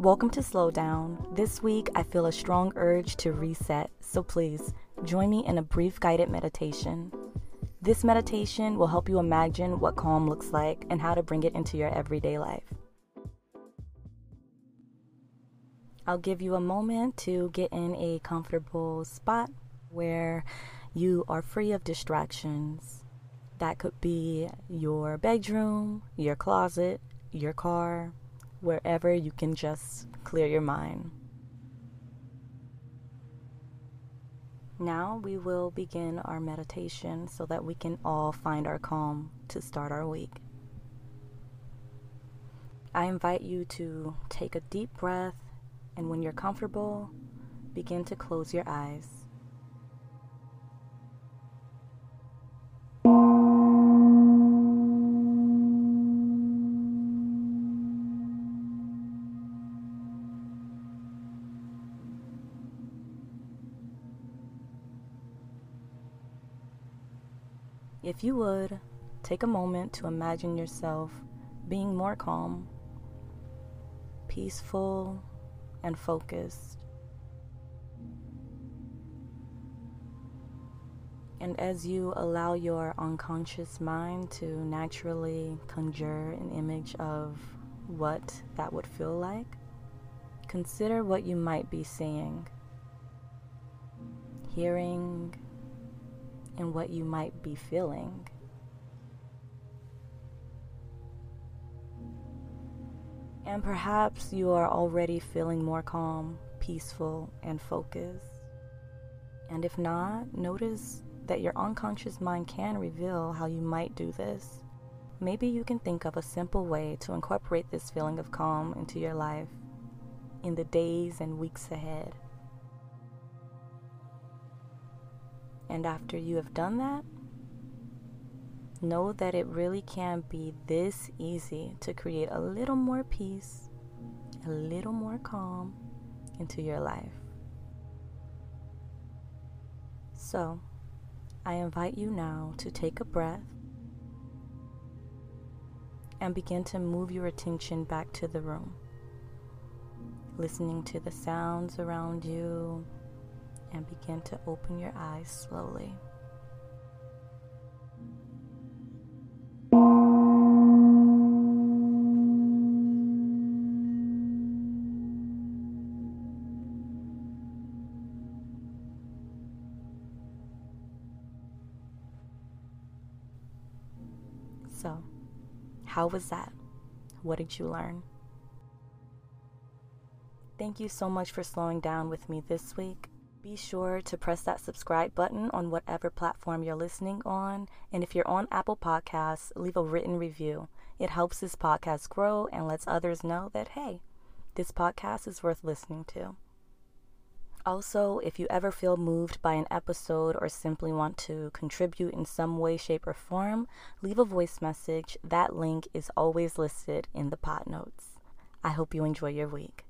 Welcome to Slow Down. This week, I feel a strong urge to reset, so please join me in a brief guided meditation. This meditation will help you imagine what calm looks like and how to bring it into your everyday life. I'll give you a moment to get in a comfortable spot where you are free of distractions. That could be your bedroom, your closet, your car, wherever you can just clear your mind. Now we will begin our meditation so that we can all find our calm to start our week. I invite you to take a deep breath, and when you're comfortable, begin to close your eyes. If you would, take a moment to imagine yourself being more calm, peaceful, and focused. And as you allow your unconscious mind to naturally conjure an image of what that would feel like, consider what you might be seeing, hearing, and what you might be feeling. And perhaps you are already feeling more calm, peaceful, and focused. And if not, notice that your unconscious mind can reveal how you might do this. Maybe you can think of a simple way to incorporate this feeling of calm into your life in the days and weeks ahead. And after you have done that, know that it really can be this easy to create a little more peace, a little more calm into your life. So, I invite you now to take a breath and begin to move your attention back to the room, listening to the sounds around you and begin to open your eyes slowly. So, how was that? What did you learn? Thank you so much for slowing down with me this week. Be sure to press that subscribe button on whatever platform you're listening on. And if you're on Apple Podcasts, leave a written review. It helps this podcast grow and lets others know that, hey, this podcast is worth listening to. Also, if you ever feel moved by an episode or simply want to contribute in some way, shape, or form, leave a voice message. That link is always listed in the pod notes. I hope you enjoy your week.